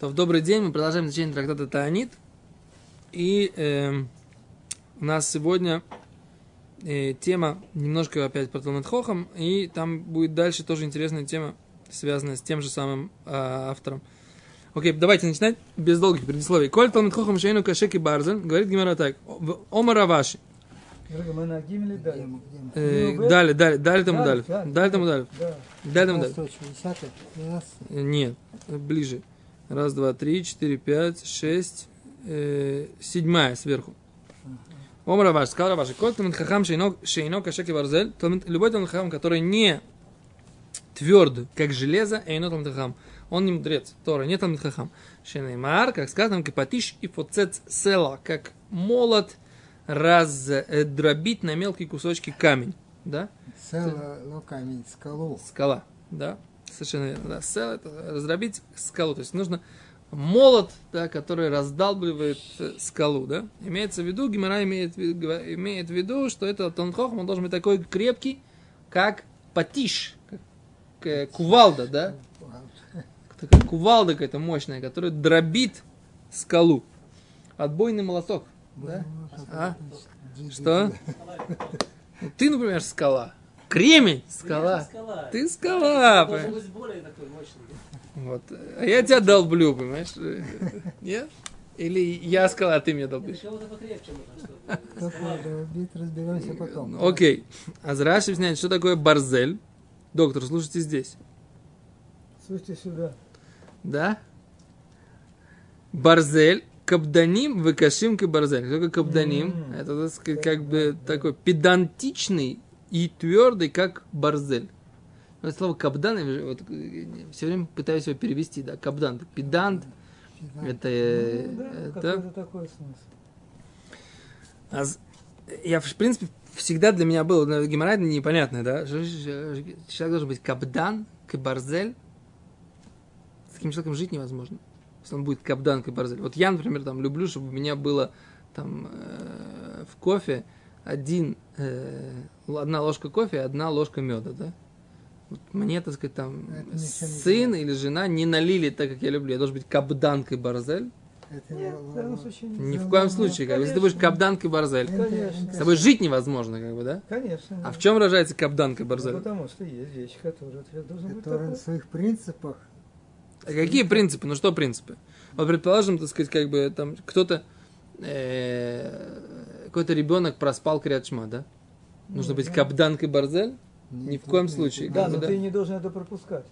То в добрый день мы продолжаем изучение трактата Таанит. И э, у нас сегодня э, тема немножко опять про Талмит Хохам. И там будет дальше тоже интересная тема, связанная с тем же самым э, автором. Окей, давайте начинать без долгих предисловий. Коль Талмит Хохам Шейну Кашеки Барзен, говорит Гимара так. Омар Аваши. Мы на Гимеле дали. Э, далее, далее тому далее. Да, Далее тому далее. Да. Далее тому далее. 160 раз. Нет, ближе. Раз, два, три, четыре, пять, шесть, э, седьмая сверху. Ом Раваш, сказал Раваш, кот хахам шейно, шейно кашеки барзель, любой хахам, который не тверд, как железо, эйно хахам. Он не мудрец, Тора, не талмит хахам. Шейнеймар, как сказано, кипатиш и фоцец села, как молот раздробить на мелкие кусочки камень. Да? Села, ну, камень, скалу. Скала, да, совершенно верно. Да. Сел это раздробить скалу, то есть нужно молот, да, который раздалбливает э, скалу, да. Имеется в виду, Гимара имеет, имеет в виду, что это тонхохм, он должен быть такой крепкий, как патиш, как э, кувалда, да, такая кувалда какая-то мощная, которая дробит скалу. Отбойный молоток, да? А? Что? Ты, например, скала. Кремень, скала. Скала. Ты скала. Вот. А я тебя долблю, понимаешь? Нет? Или я скала, а ты меня долбишь? разберемся потом. Окей. А Раши объясняет, что такое барзель. Доктор, слушайте здесь. Слушайте сюда. Да? Барзель. Кабданим выкашим барзель. Кто такой кабданим? М. Это, так сказать, как бы такой педантичный и твердый, как барзель. Вот слово кабдан, я же вот, все время пытаюсь его перевести, да, кабдан, педант, это, э, Ну, да, это какой-то такой смысл. А я, в принципе, всегда для меня было ну, геморрой непонятно, да? Э, Человек должен быть кабдан, кабарзель. С таким человеком жить невозможно. Если он будет кабдан, кабарзель. Вот я, например, там люблю, чтобы у меня было там э, в кофе один, э, одна ложка кофе и одна ложка меда, да? Вот мне, так сказать, там Это сын или жена не налили так, как я люблю. Я должен быть кабдан, кабарзель. Это Нет, в данном не- случае Ни в коем случае. Как, бы. если ты будешь Конечно. кабдан, кабарзель. Конечно. С тобой жить невозможно, как бы, да? Конечно. А да. в чем выражается кабданка Ну, Барзель? потому что есть вещи, которые ответ должен быть который на такой. своих принципах А какие принципы? Ну что принципы? Вот предположим, так сказать, как бы там кто-то, э, какой-то ребенок проспал крячма, да? Нужно быть кабданкой Барзель? Ни в коем случае. Да, как но да? ты не должен это пропускать.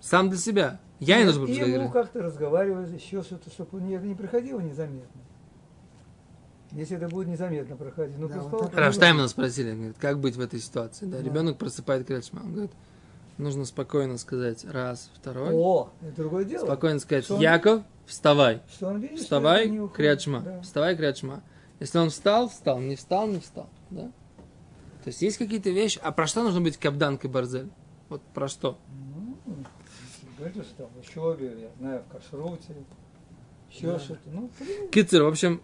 Сам для себя. Я не должен И быть ему как-то разговаривать, еще что-то, чтобы это не проходило незаметно. Если это будет незаметно проходить. Ну, Да, вот он- это Рафштаймена спросили, говорит, как быть в этой ситуации? Да, Да. ребенок просыпает крячма. Он говорит, нужно спокойно сказать раз, второй. О, это другое дело. Спокойно сказать, Что он- Яков, вставай. Что он видит, что Вставай, крячма. Да. Вставай, крячма. Если он встал, встал. Не встал, не встал. Да? То есть есть какие-то вещи. А про что нужно быть кабданкой Барзель? Вот про что? Ну, говорю, что там в учебе, я знаю, в кашруте, еще что-то. Ну, Кицер, в общем,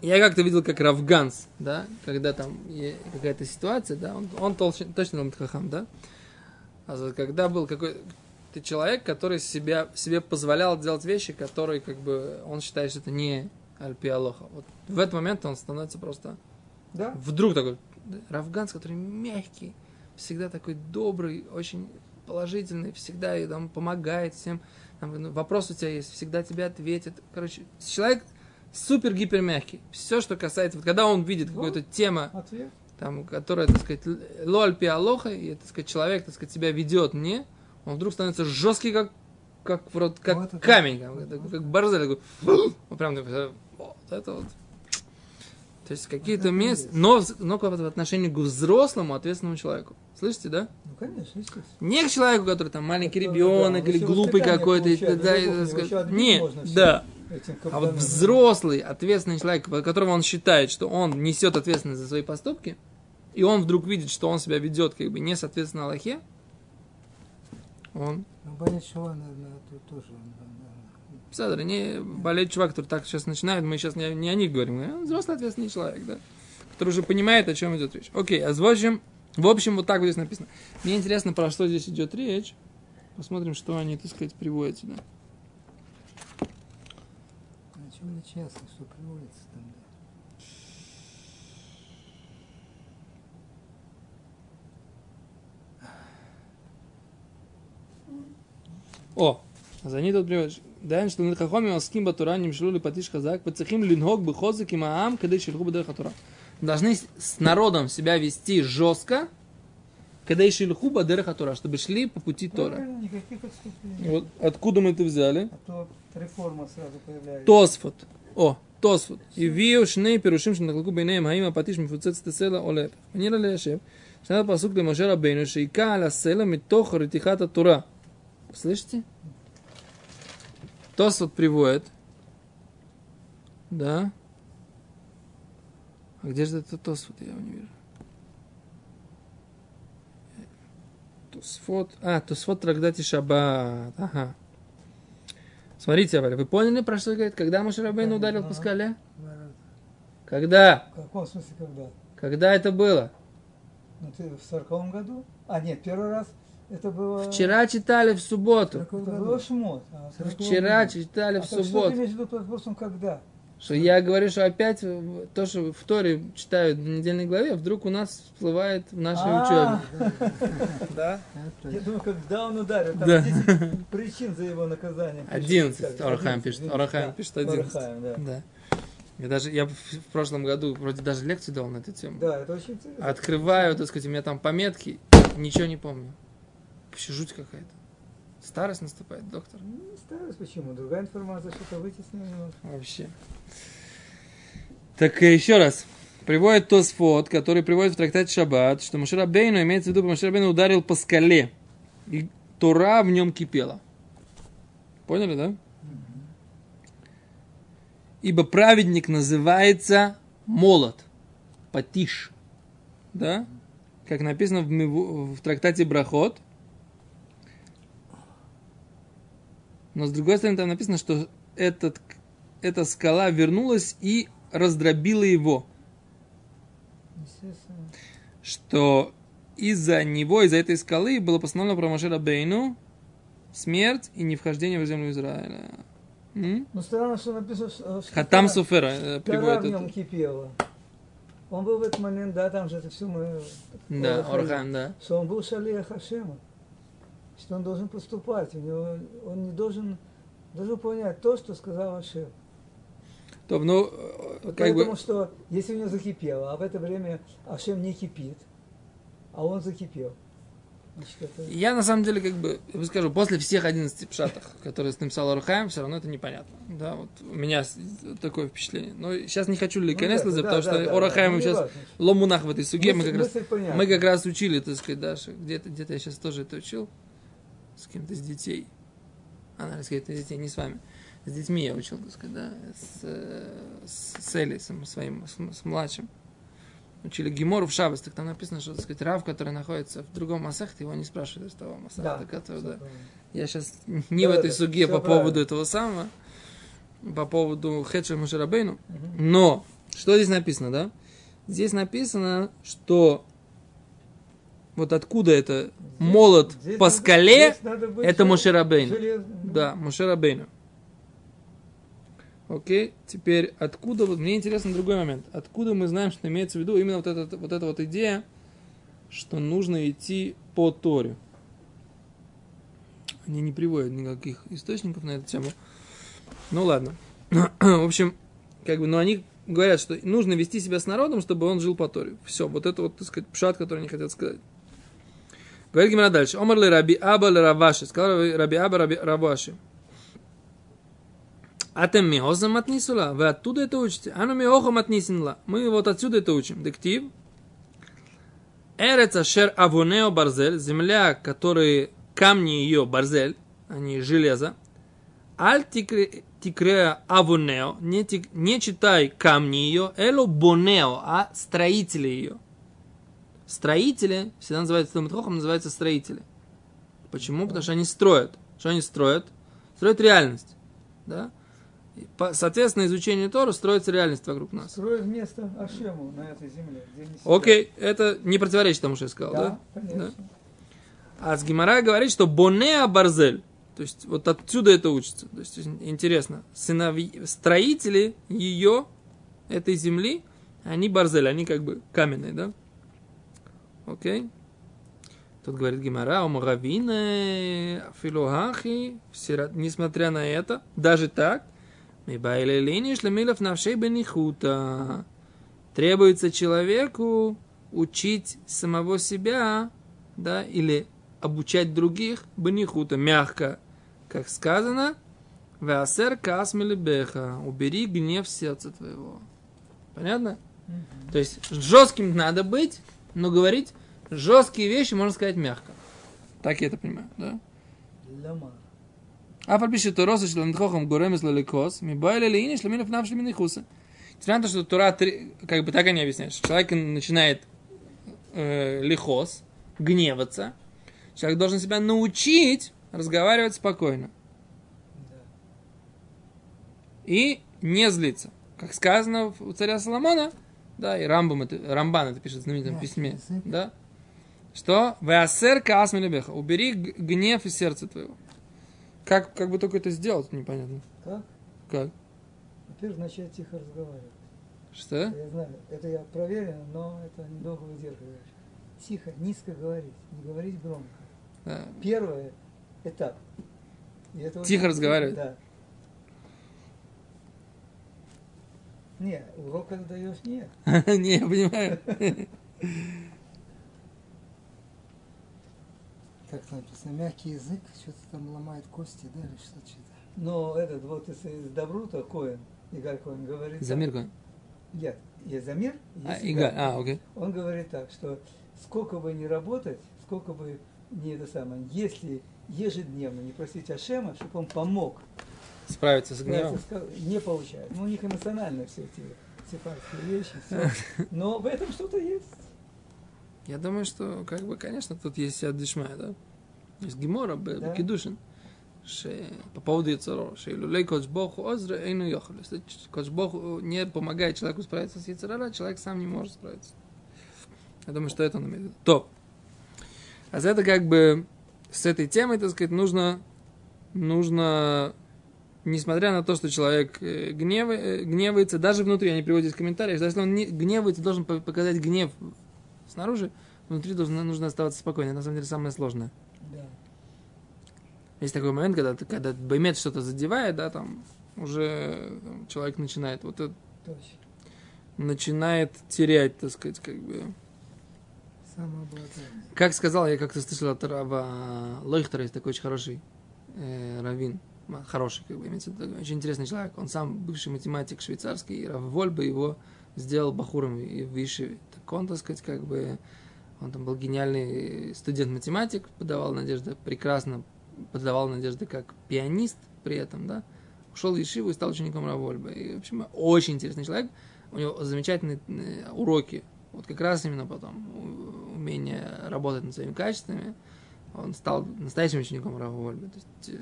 я как-то видел, как Равганс, да, когда там какая-то ситуация, да, он, он толщ- точно Ламит Хахам, да, а когда был какой ты человек, который себя, себе позволял делать вещи, которые, как бы, он считает, что это не Альпи Алоха. Вот в этот момент он становится просто да. вдруг такой Равганс, который мягкий, всегда такой добрый, очень положительный, всегда и там помогает всем. Там, ну, вопрос у тебя есть, всегда тебе ответит. Короче, человек супер гипер мягкий. Все, что касается, вот когда он видит Вот. какую-то тему, Ответ. там, которая, так сказать, лоль пиалоха, и, так сказать, человек, так сказать, себя ведет не, он вдруг становится жесткий, как, как, вроде, как Вот это- камень, как, как, борзель, прям, такой, вот это вот. То есть какие-то это места, но, в- но в отношении к взрослому, ответственному человеку. Слышите, да? Ну, конечно, естественно. Не к человеку, который там маленький Который, ребенок да, или глупый какой-то, да, дай и, бог, так его сказать, еще отбить не, можно всем. да. А вот взрослый, ответственный человек, которого он считает, что он несет ответственность за свои поступки, и он вдруг видит, что он себя ведет как бы не соответственно Аллахе, он, Ну, болеть чего, наверное, тоже. Пседр, не болеет чувак, который так сейчас начинает, мы сейчас не, не о них говорим, а взрослый ответственный человек, да, который уже понимает, о чем идет речь. Окей, а в общем, в общем, вот так вот здесь написано. Мне интересно, про что здесь идет речь. Посмотрим, что они, так сказать, приводят сюда. Начало часа, что приводится там, да. О, אז אני тут приводит. דיין שלומד חכמים עוסקים בתורה נמשלו לפטיש חזק וצריכים לנהוג בחוזק עם העם כדי שילכו בדרך התורה. Должны с- с народом себя вести жестко, כדי שילכו בדרך התורה, чтобы шли по пути Тора. Правильно, никаких отступлений. Вот откуда мы это взяли? А то реформа сразу появляется. תוספות. או, תוספות. הביאו שני פירושים שנחלקו ביניהם האם הפטיש מפוצץ את הסלע או להפך. ונראה להשב, שנת הפסוק למשה רבינו שהיכה על הסלע מתוך רתיחת Слышите? Тос вот приводит. Да. А где же этот Тос? Вот я его не вижу. Тосфот. А, Тосфот Трагдати Шаббат. Ага. Смотрите, вы поняли, про что говорит? Когда мы Рабейн ударил по скале? Когда? В каком смысле когда? Когда это было? Ну, ты в сороковом году? А, нет, первый раз – это было... Вчера читали в субботу. Это было шмот. а, Вчера году. читали А в так что ты субботу. имеешь в виду под вопросом когда? Что я говорю, что опять то, что в Торе читают в недельной главе, вдруг у нас всплывает в нашей А, учебе. Да? Я думаю, когда он ударил, там Да. 10 причин за его наказание. пишет. 11. Как? Орахаем 11, пишет. 11, Орахаем да. пишет 11. Орахаим, да. Я даже, я в в прошлом году вроде даже лекцию дал на эту тему. Да, это очень интересно. Открываю, так сказать, у меня там пометки, ничего не помню. Вообще жуть какая-то. Старость наступает, доктор. Ну, Не стараюсь, почему? Другая информация что-то вытеснила немножко. Вообще. Так э, еще раз. Приводит Тосфот, который приводит в трактате Шаббат, что Машира Бейну, имеется в виду, Машира Бейну ударил по скале. И Тора в нем кипела. Поняли, да? Ибо праведник называется молот, патиш. Да? Как написано в, в трактате Брахот. Но с другой стороны, там написано, что этот, эта скала вернулась и раздробила его. Что из-за него, из-за этой скалы было постановлено про Машера Бейну смерть и не вхождение в землю Израиля. М? Ну, странно, что написано, что... Хатам Тора- Суфера э, приводит в нем это. кипела. Он был в этот момент, да, там же это все мы... Да, Орахаим. Орхан, да. Что он был шалия Хашема. Что он должен поступать. У него, он не должен, должен понять то, что сказал Ашем. То, ну, Вот как поэтому, бы, что если у него закипело, а в это время Ашем не кипит, а он закипел. Значит, это... я на самом деле, как бы, я бы скажу, после всех 11 пшатах, которые написал Орхаем, все равно это непонятно. Да, вот у меня с- такое впечатление. Но сейчас не хочу ли Ну, да, да, потому да, что да, Орахаем ну, сейчас ломунах в этой суге, мы Мысль- как раз. Мы как раз учили, так сказать, Даша, где-то, где-то я сейчас тоже это учил, с кем-то из детей. А, наверное, с кем-то из детей, не с вами. С детьми я учил, так сказать, да, с, с, с Элисом своим, с, с младшим. Учили Гемору в Шабас, так там написано, что, так сказать, Рав, который находится в другом Масахте, его не спрашивают из того Масахта, Да, который, да. правильно. Я сейчас не в Да, этой да, суге по правильно. поводу этого самого, по поводу Хедша Мушарабейну, Мгм. но, что здесь написано, да? Здесь написано, что вот откуда это молот Здесь по надо- скале, здесь это Мушерабейн. Да, Мушерабейну. Окей, теперь откуда, вот мне интересно другой момент. Откуда мы знаем, что имеется в виду именно вот эта вот, эта вот идея, что нужно идти по Торе. Они не приводят никаких источников на эту тему. Ну ладно. В общем, как бы, но они говорят, что нужно вести себя с народом, чтобы он жил по Торе. Все, вот это вот, так сказать, пшат, который они хотят сказать. Говорит Гимара дальше. Омар ли Раби Аба ли Раваши. Сказал Раби Аба Раби Раваши. Атем миозам матнисула. Вы оттуда это учите. Ану миохам матнисинла. Мы вот отсюда это учим. Дектив. Эрец ашер авонео барзель. Земля, которые камни ее барзель, они железо. Аль тикре тикре авонео. Не, не читай камни ее. Эло бонео. А строители ее. Строители, всегда называются Талмитхохом, называются строители. Почему? Потому что они строят. Что они строят? Строят реальность. Да? По- соответственно, изучение Тора строится реальность вокруг нас. Строят место Ашему на этой земле. Окей, это не противоречит тому, что я сказал, да? Да, конечно. А с Гимара говорит, что Бонеа Барзель, То есть вот отсюда это учится. То есть интересно, сыновья, строители ее, этой земли, они барзель, они как бы каменные, да? Окей. Тут говорит Гимара, у Муравины, Филухахи, несмотря на это, даже так, Мибайле линии шлемилов навшей бенихута. Требуется человеку учить самого себя, да, или обучать других бенихута, мягко, как сказано, Веасер касмили беха, убери гнев сердца твоего. Понятно? Мгм. То есть жестким надо быть, но говорить Жесткие вещи можно сказать мягко. Так я это понимаю, да? А фальпиши Тора со шлендхохом гуремис лалекос, мибайли лиини шлемилев навшли минихуса. Несмотря на то, что Тора, как бы так они объясняют, что человек начинает э, лихос, гневаться, человек должен себя научить разговаривать спокойно. И не злиться. Как сказано у царя Соломона, да, и Рамбам это, Рамбан это пишет в знаменитом письме, да, что «Веасер каасми лебеха» убери гнев из сердца твоего. Как, как бы только это сделать, непонятно. Как? Как? Во-первых, начать тихо разговаривать. Что? Я знаю, это я проверен, но это недолго выдерживаешь. Тихо, низко говорить, не говорить громко. Да. Первый этап. Тихо очень- разговаривать? Да. Не, урок когда даешь, нет. Не, я понимаю. Как там написано, мягкий язык, что-то там ломает кости, да, или что-то. Но этот вот из, из Добрута Коэн, Игаль Коэн говорит... Замир какой? Нет, есть Замир, А, Игаль. А, окей. Он говорит так, что сколько бы ни работать, сколько бы не это самое, если ежедневно не просить Ашема, чтобы он помог, Справиться с гневом. не получает. Ну, у них эмоционально все эти сепарские вещи, все. Но в этом что-то есть. Я думаю, что, как бы, конечно, тут есть сяд дишмая, да? Есть гемора, Да. бекидушин. По поводу Яцеро, что люлей коч богу озра эйну йохал. Если коч богу не помогает человеку справиться с Яцерара, человек сам не может справиться. Я думаю, что это он имеет в виду. То. А за это как бы с этой темой, так сказать, нужно, нужно, несмотря на то, что человек э, гнева- э, гневается, даже внутри, они приводят в комментариях, что если он не гневается, должен по- показать гнев снаружи, внутри должно, нужно оставаться спокойным. Это на самом деле самое сложное. Да. Есть такой момент, когда, когда баймет что-то задевает, да, там уже там, человек начинает вот это, Точно. начинает терять, так сказать, как бы. Как сказал, я как-то слышал от Рава Лойхтера, есть такой очень хороший э, раввин, хороший, как бы, имеется очень интересный человек. Он сам бывший математик швейцарский, и Рав Вольба его сделал бахуром и в Ишиве. Так он, так сказать, как бы, он там был гениальный студент-математик, подавал надежды прекрасно, подавал надежды как пианист при этом, да. Ушел в Ешиву и стал учеником Рава Вольба. И, в общем, очень интересный человек. У него замечательные э, уроки. Вот как раз именно потом умение работать над своими качествами. Он стал настоящим учеником Рава Вольба. То есть,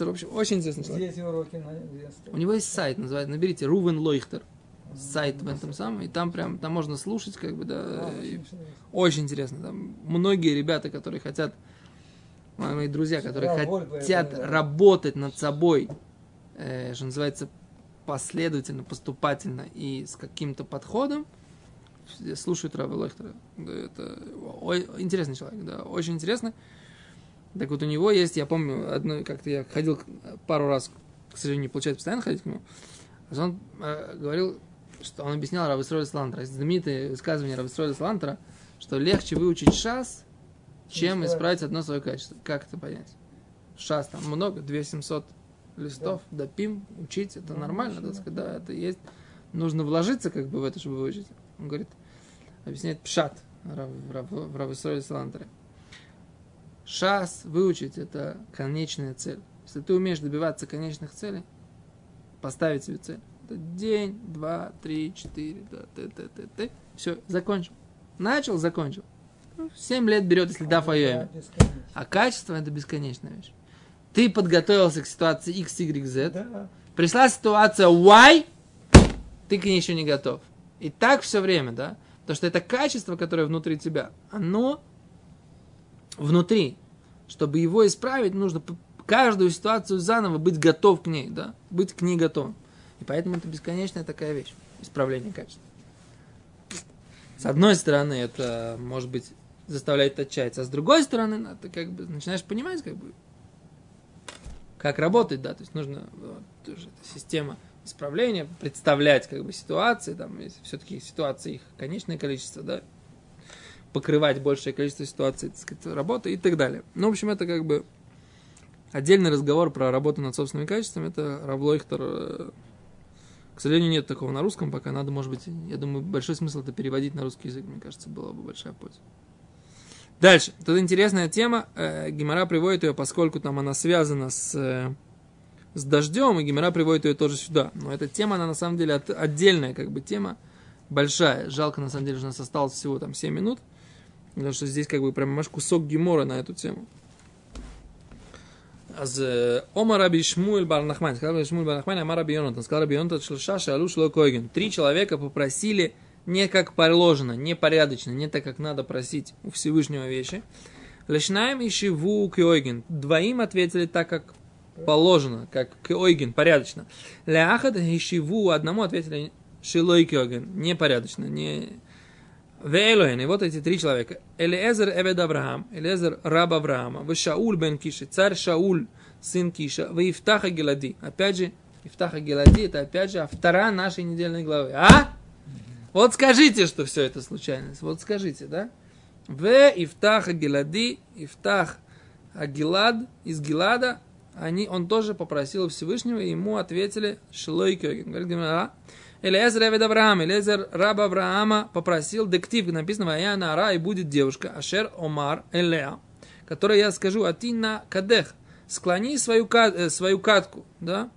э, в общем, очень интересный человек. Эти уроки на У него есть сайт, называется, наберите Рувен Лойхтер. Сайт в этом самом, и там прям, там можно слушать, как бы, да, А, очень интересно. очень интересно. Там многие ребята, которые хотят, мои друзья, которые хотят это- работать над собой, э, что называется, последовательно, поступательно и с каким-то подходом, слушают Рава Лойхтера. Да, Это ой- интересный человек, да, очень интересный. Так вот у него есть, я помню, одно, как-то я ходил пару раз, к сожалению, не получается постоянно ходить к нему, он э, говорил, что он объяснял Рависроля Салантера, есть знаменитое высказывание Рависроля Салантера, что легче выучить шас, чем исправить. одно свое качество. Как это понять? Шас там много, 2700 листов, допим, учить, это Ну, нормально, так сказать, да. да, это есть. Нужно вложиться как бы в это, чтобы выучить. Он говорит, объясняет пшат в Рависроля Салантере. Шас выучить это конечная цель. Если ты умеешь добиваться конечных целей, поставить себе цель. День, два, три, четыре, да, ты, ты, ты, ты. Все, закончил. Начал, закончил. Ну, Семь лет берет, если да, Да, бесконечно. А качество это бесконечная вещь. Ты подготовился к ситуации X, Y, Z. Да. Пришла ситуация Y, ты к ней еще не готов. И так все время, да? Потому что это качество, которое внутри тебя, оно внутри. Чтобы его исправить, нужно каждую ситуацию заново быть готов к ней, да, быть к ней готовым. И поэтому это бесконечная такая вещь, исправление качества. С одной стороны, это, может быть, заставляет отчаяться, а с другой стороны, ты как бы начинаешь понимать, как бы, как работает, да, то есть нужно вот, тоже эта система исправления, представлять как бы ситуации, там, все-таки ситуации их конечное количество, да, покрывать большее количество ситуаций, так сказать, работы и так далее. Ну, в общем, это как бы отдельный разговор про работу над собственными качествами, это Равлойхтер, э, к сожалению, нет такого на русском пока, надо, может быть, я думаю, большой смысл это переводить на русский язык, мне кажется, была бы большая польза. Дальше. Тут интересная тема. Э, Гимара приводит ее, поскольку там она связана с, э, с дождем, и Гимара приводит ее тоже сюда. Но эта тема, она на самом деле от, отдельная как бы тема, большая. Жалко, на самом деле, что у нас осталось всего там 7 минут. Потому что здесь как бы прям маш кусок гемора на эту тему. אז Ома Раби Шмуэль Бар Нахман, сказал Раби Шмуэль Бар Нахман, Ама Раби Йонатан, сказал Раби Йонатан, Шлша Шалу Шло Койген. Три человека попросили не как положено, не порядочно, не так, как надо просить у Всевышнего вещи. Лешнаем и Шиву Койген. Двоим ответили так, как положено, как Койген, порядочно. Ляхад и Шиву одному ответили Шилой Койген, непорядочно, не, Вейлоэн, и вот эти три человека. Элиэзер Эвед Авраам, Элиэзер раб Авраама, в Шауль бен Киши, царь Шауль, сын Киша, в Ифтаха Гелади. Опять же, Ифтаха Гелади, это опять же автора нашей недельной главы. А? Вот скажите, что все это случайность. Вот скажите, да? В Ифтаха Гелади, Ифтах Агилад, из Гилада, они, он тоже попросил Всевышнего, и ему ответили Шлой Кёген. Говорит, а? Элиэзер Эвед Авраам, Элиэзер раб Авраама попросил, дектив, написано, Ваяна Ара, и будет девушка, Ашер Омар Элеа, которой я скажу, Атина Кадех, склони свою, э, свою катку, да,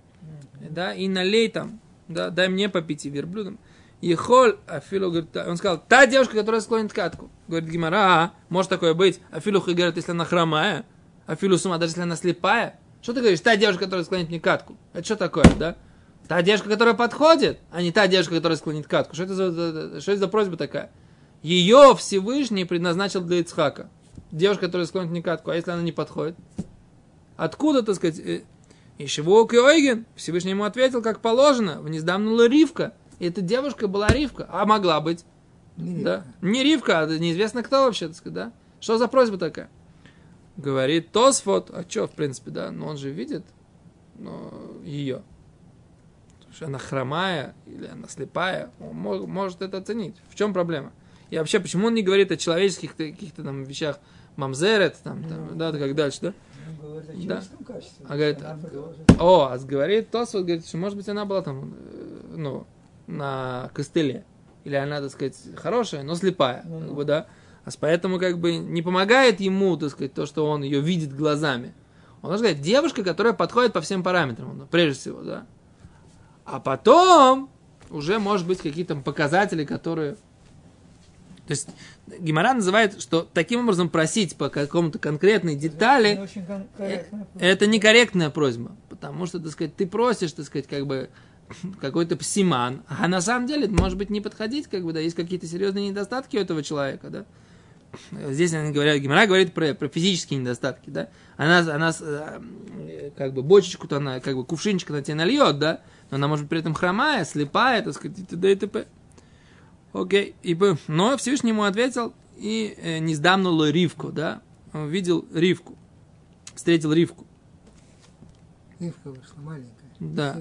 да, и налей там, да, дай мне попить и верблюдом. Ехоль, Афилу, говорит, он сказал, та девушка, которая склонит катку. Говорит Гимара, а, может такое быть? Афилу говорит, если она хромая, Афилу сума, даже если она слепая. Что ты говоришь, та девушка, которая склонит мне катку? Это что такое, да? Та девушка, которая подходит, а не та девушка, которая склонит катку. Что это за, что это за просьба такая? Ее Всевышний предназначил для Ицхака. Девушка, которая склонит не катку, а если она не подходит? Откуда, так сказать, э, Ишевок и Ойген? Всевышний ему ответил, как положено. Вниз дамнула Ривка. И эта девушка была Ривка. А могла быть. Не Да. Не Ривка, а неизвестно кто вообще, так сказать, да? Что за просьба такая? Говорит Тосфот, а что, в принципе, да, но он же видит но ее что она хромая или она слепая, он мо- может это оценить. В чем проблема? И вообще, почему он не говорит о человеческих каких-то там вещах, мамзерет, там, там, да, как дальше, да? Он говорит о Да. качестве. А говорит, продолжит. О, а говорит Тос, вот говорит, что может быть она была там, э, ну, на костыле. Или она, так сказать, хорошая, но слепая, Ну, как ну. бы, да. А поэтому как бы не помогает ему, так сказать, то, что он ее видит глазами. Он должен сказать, девушка, которая подходит по всем параметрам, ну, прежде всего, да. А потом уже, может быть, какие-то показатели, которые... То есть Гимара называет, что таким образом просить по какому-то конкретной детали... Не корректная просьба. Это некорректная просьба, потому что, так сказать, ты просишь, так сказать, как бы какой-то псиман, а на самом деле, это может быть, не подходить, как бы, да, есть какие-то серьезные недостатки у этого человека, да. Здесь они говорят, Гимара говорит про, про физические недостатки, да. Она, она э, как бы бочечку-то она, как бы кувшинчик на тебе нальет, да, но она может при этом хромая, слепая, так сказать, и т.д. и т.п. Окей, и, но Всевышний ему ответил и э, не сдамнула Ривку, да. Он видел Ривку, встретил Ривку. Ивка вышла маленькая. Да.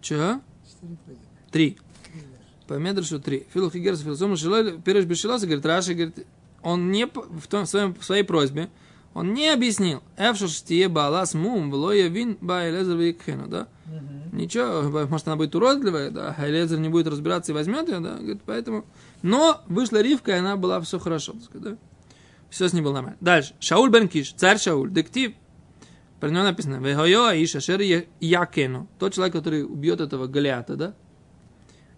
Чего? Четыре годика. Три. По Медрашу три. Филух и Герс, Филосом Шилой, Пирыш Бешилоса, говорит, Раши, говорит, он не, в, том, в, своем, в своей просьбе, он не объяснил, балас мум, влоя вин ба элезер да? Ничего, может, она будет уродливая, да, а Элезер не будет разбираться и возьмет ее, да, говорит, поэтому... Но вышла Ривка, и она была все хорошо, так сказать, да? Все с ней было нормально. Дальше. Шауль бен Киш, царь Шауль, дектив. Про него написано, Вехойо Аиша Шер Якену, тот человек, который убьет этого Голиата, да?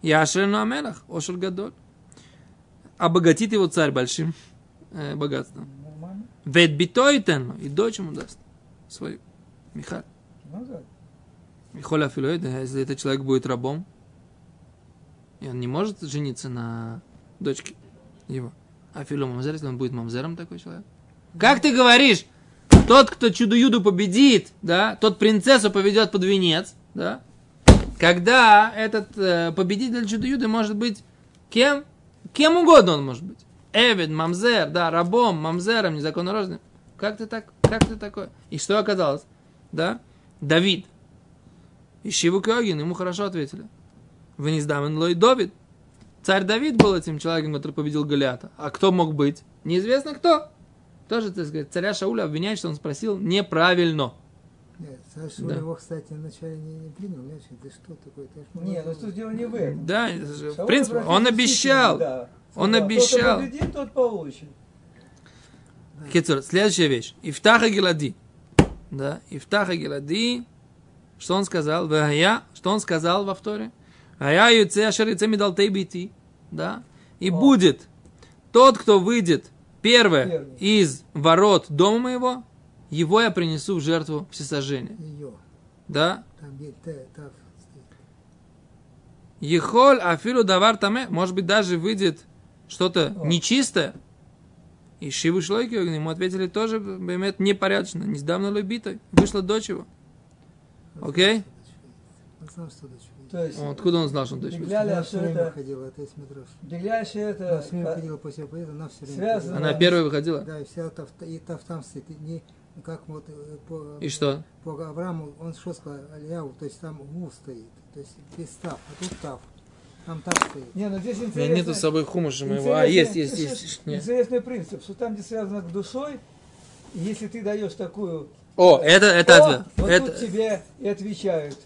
Яшер Амелах, Ошер Гадоль. Обогатит его царь большим э, богатством. Вет битойтен, и дочь ему даст свою. Михаль. Да. Михоля Афилоид, если этот человек будет рабом, и он не может жениться на дочке его. Афило Мамзер, если он будет мамзером такой человек. Как ты говоришь? тот, кто чудо-юду победит, да, тот принцессу поведет под венец, да, когда этот э, победитель чудо-юды может быть кем? Кем угодно он может быть. Эвид, мамзер, да, рабом, мамзером, незаконнорожденным. Как ты так, как ты такой? И что оказалось? Да? Давид. И Шиву Кёгин, ему хорошо ответили. Вы не сдамен лой Давид. Царь Давид был этим человеком, который победил Голиата. А кто мог быть? Неизвестно кто. Тоже, так сказать, царя Шауля обвиняет, что он спросил неправильно. Нет, Шауля Да. его, кстати, вначале не, не принял. Мяч, ты что такое? Ты ж Не, ну тут дело не в этом. Да, Шауль в принципе, он обещал. да. Он Сказал, обещал. Кто победит, тот получит. Кицур, следующая вещь. Ифтаха Гелади. Да, Ифтаха Гелади. Что он сказал? Вая, что он сказал во вторе? А я юце ашерице медал бити. Да. И О. будет тот, кто выйдет первое Первый. из ворот дома моего, его я принесу в жертву всесожжения. Ее. Да. Там. Ехоль афилу давар таме. Может быть, даже выйдет что-то нечистое. И Шивы Шлойки ему ответили тоже, бемет, непорядочно. Не сдавно любитой. Вышла дочь его. Окей? То есть, Откуда он знал, что он дочь а все что время это, ходила, это есть метрош. бегляши Она это, все время а, ходила после поезда, она все время связано-. Она первая выходила? Да, и вся и там стоит. Не, как вот э, по, И что? по Аврааму, он что сказал, Алияу, то есть там гу стоит, то есть без тав, а тут тав. Там тав стоит. Не, ну здесь У меня интересно. нету с собой хумыша моего. А, есть, есть, есть. Нет. Интересный принцип, что там, где связано с душой, если ты даешь такую... О, это, это «О», ответ. вот Это... тут тебе и отвечают.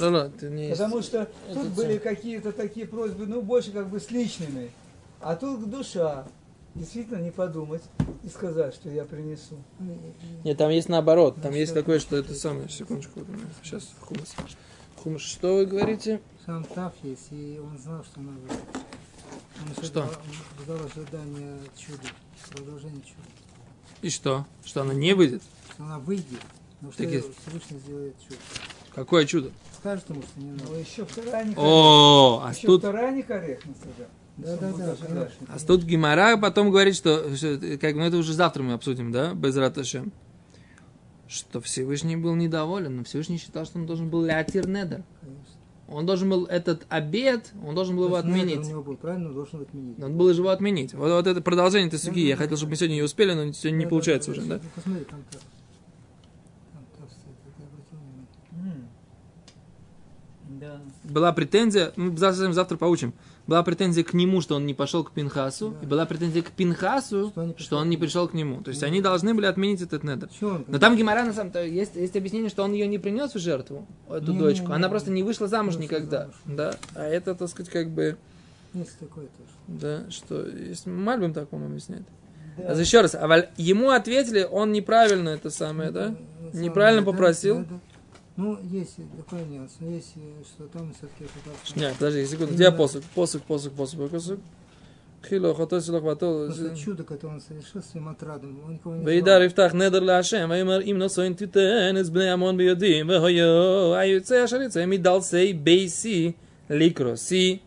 Да-да, ты не есть. Потому что тут это были какие-то такие просьбы, ну, больше как бы с личными. А тут душа. Действительно не подумать и сказать, что я принесу. Нет, там есть наоборот. Там Ну, есть такое, что это самое. Секундочку. Сейчас хумус. Хумус, что вы говорите? Сам тав есть, и он знал, что надо. Он Что? Ждал, ожидания чуда, продолжения чуда. И что? Что она не выйдет? Что она выйдет, но что Таки- Всевышний сделает чудо. Какое чудо? Скажет ему, что не Но надо. еще вторая некорректность. О, а еще тут, вторая некорректность. Да, да, да, конечно. а тут Гимара потом говорит, что, что, как, ну это уже завтра мы обсудим, да, без раташем, что Всевышний был недоволен, но Всевышний считал, что он должен был лятир недер. Он должен был этот обед, он должен был его То надо отменить. У него был правильно, он должен отменить. Надо было же его отменить. Вот, вот это продолжение этой суги. Я хотел, чтобы мы сегодня ее успели, но сегодня не Да, получается да, уже, да? Посмотри, там. М. Да. Была претензия, мы завтра, завтра поучим, была претензия к нему, что он не пошел к Пинхасу, Да. и была претензия к Пинхасу, Что он не что пришел он к не нему. пришел к нему. То есть они должны были отменить этот недер. Он? Но там Гимара, на самом деле, есть, есть объяснение, что он ее не принес в жертву, эту Не-не-не. дочку. Она просто не вышла замуж Не никогда. замуж. Да? А это, так сказать, как бы, Есть такое тоже. да, что есть Мальбим так, по-моему, объясняет. Да. А еще раз, а ему ответили, он неправильно это самое, да? Ну, Неправильно да, попросил. да, да. Ну, есть такой нюанс, но есть, э, что там все-таки это Не, подожди, секунду. Именно- Где посук? Посук, посук, посук, посук. Хило, хото, сило, хвато. Просто чудо, которое он совершил своим отрадом, он никого не וידע יפתח נדר להשם, ויאמר אם נשואין תיתן את בני עמון בידי, והיו היוצא אשר יצא מדלסי בייסי לקרוסי,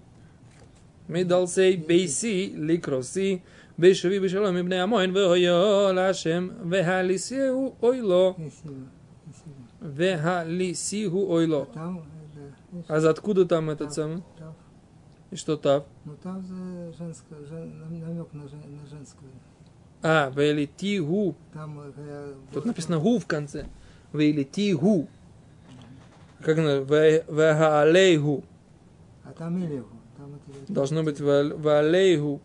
מדלסי בייסי לקרוסי, בשבי בשלום מבני עמון, והיו להשם, והליסיהו אוי לו, Вехалисигу ойло. А за откуда там этот самый? И что там? Ну там за женская, жен, намек на, жен, на женскую. А, вейлити гу. Там, э, Тут написано гу в конце. Вейлити гу. Как на вегалейгу. А там илегу. Должно быть валейгу.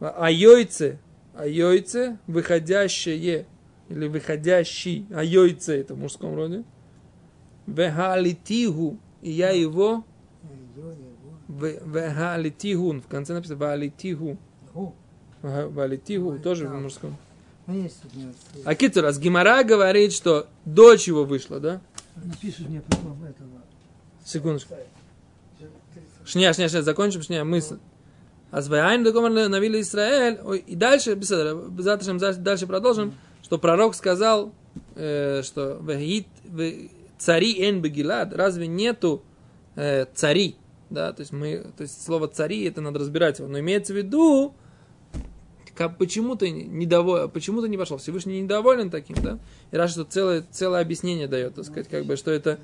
Эм. Айойце. Айойце, выходящее. Или выходящий. А йойце это в мужском роде. Вегаалитигу. И я его. Ё, его. ве- Вегаалитигу. В конце написано веалитигу. Гу. Веалитигу Ой, тоже в мужском. А Китер, раз Гимара говорит, что дочь его вышла, да? Не пишешь мне потом этого. Секундочку. Шня, шня, шня, закончим, шня, мысль. А с докомар навили Израиль. И дальше, дальше продолжим, что пророк сказал, э, что «Вегит- ве- цари эн бегилад, разве нету э, цари? Да, то есть мы, то есть слово цари, это надо разбирать его. Но имеется в виду, как, почему ты недоволен, почему ты не пошел? Всевышний недоволен таким, да? И раз что целое, целое объяснение дает, так сказать, как бы, что это,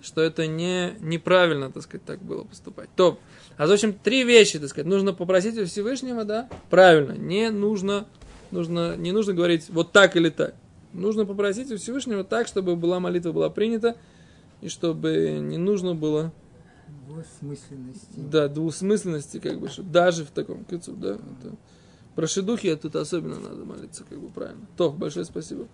что это не, неправильно, так сказать, так было поступать. То, а в общем, три вещи, так сказать, нужно попросить у Всевышнего, да, правильно, не нужно, нужно, не нужно говорить вот так или так. Нужно попросить у Всевышнего так, чтобы была молитва была принята, и чтобы не нужно было Двусмысленности. да, двусмысленности, как бы, даже в таком кицу, да. Это, про шедухи тут особенно надо молиться, как бы правильно. То, большое спасибо.